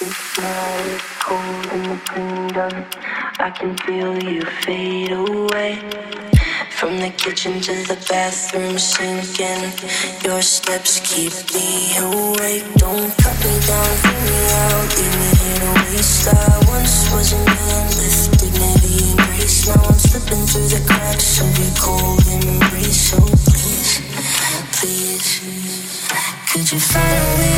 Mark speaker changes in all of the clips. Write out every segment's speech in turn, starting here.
Speaker 1: It's cold in the kingdom. I can feel you fade away. From the kitchen to the bathroom sinking. Your steps keep me awake. Don't cut me down, me out, leave me here to waste. I once was a man with dignity and grace. Now I'm slipping through the cracks of your cold embrace. So please, please, could you find a way?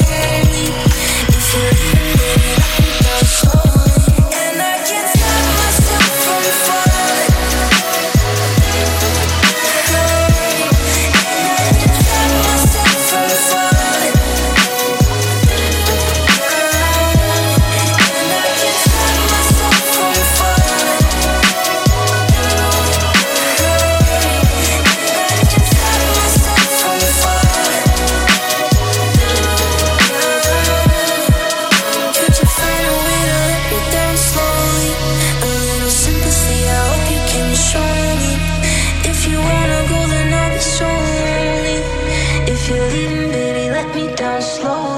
Speaker 1: strong.